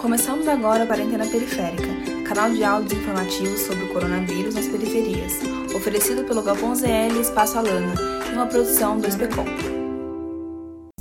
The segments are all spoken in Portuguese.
Começamos agora a Quarentena Periférica, canal de áudios informativos sobre o coronavírus nas periferias, oferecido pelo Galpão ZL Espaço Alana, em uma produção do SPCOM.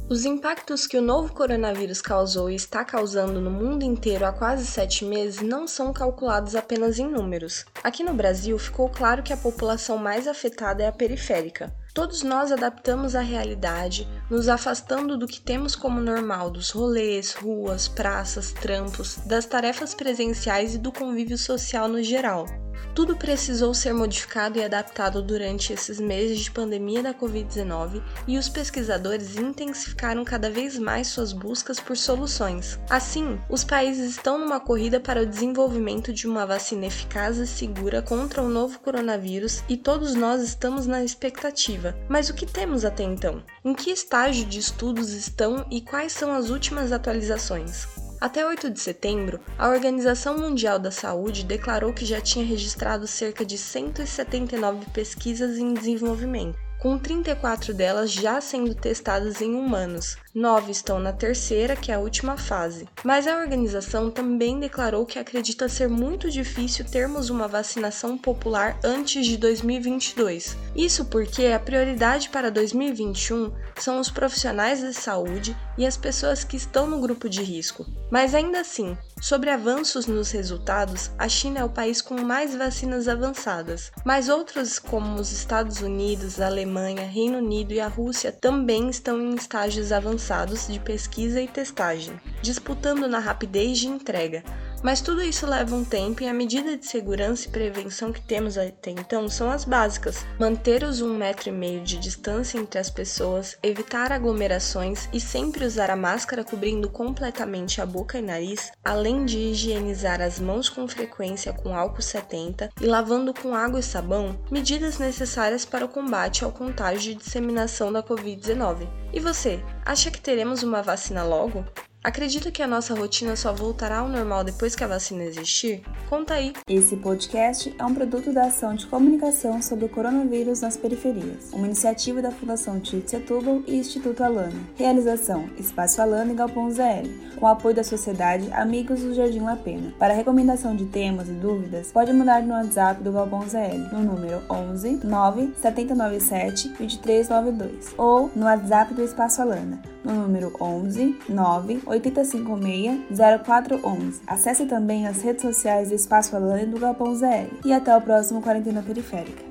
Os impactos que o novo coronavírus causou e está causando no mundo inteiro há quase sete meses não são calculados apenas em números. Aqui no Brasil, ficou claro que a população mais afetada é a periférica. Todos nós adaptamos a realidade, nos afastando do que temos como normal, dos rolês, ruas, praças, trampos, das tarefas presenciais e do convívio social no geral. Tudo precisou ser modificado e adaptado durante esses meses de pandemia da Covid-19 e os pesquisadores intensificaram cada vez mais suas buscas por soluções. Assim, os países estão numa corrida para o desenvolvimento de uma vacina eficaz e segura contra o novo coronavírus e todos nós estamos na expectativa. Mas o que temos até então? Em que estágio de estudos estão e quais são as últimas atualizações? Até 8 de setembro, a Organização Mundial da Saúde declarou que já tinha registrado cerca de 179 pesquisas em desenvolvimento, com 34 delas já sendo testadas em humanos. Nove estão na terceira, que é a última fase. Mas a organização também declarou que acredita ser muito difícil termos uma vacinação popular antes de 2022. Isso porque a prioridade para 2021 são os profissionais de saúde e as pessoas que estão no grupo de risco. Mas ainda assim, sobre avanços nos resultados, a China é o país com mais vacinas avançadas, mas outros como os Estados Unidos, a Alemanha, Reino Unido e a Rússia também estão em estágios avançados avançados de pesquisa e testagem, disputando na rapidez de entrega, mas tudo isso leva um tempo e a medida de segurança e prevenção que temos até então são as básicas: manter os um metro e meio de distância entre as pessoas, evitar aglomerações e sempre usar a máscara cobrindo completamente a boca e nariz, além de higienizar as mãos com frequência com álcool 70 e lavando com água e sabão, medidas necessárias para o combate ao contágio e disseminação da Covid-19. E você, acha que teremos uma vacina logo? Acredita que a nossa rotina só voltará ao normal depois que a vacina existir? Conta aí! Esse podcast é um produto da ação de comunicação sobre o coronavírus nas periferias, uma iniciativa da Fundação Tite Setúbal e Instituto Alana. Realização: Espaço Alana e Galpão ZL, com apoio da Sociedade Amigos do Jardim La Pena. Para recomendação de temas e dúvidas, pode mandar no WhatsApp do Galpão ZL, no número 11 9 797 2392, ou no WhatsApp do Espaço Alana, no número 11 9 8056 0411. Acesse também as redes sociais do Espaço Alane do Galpão ZL. E até o próximo Quarentena Periférica.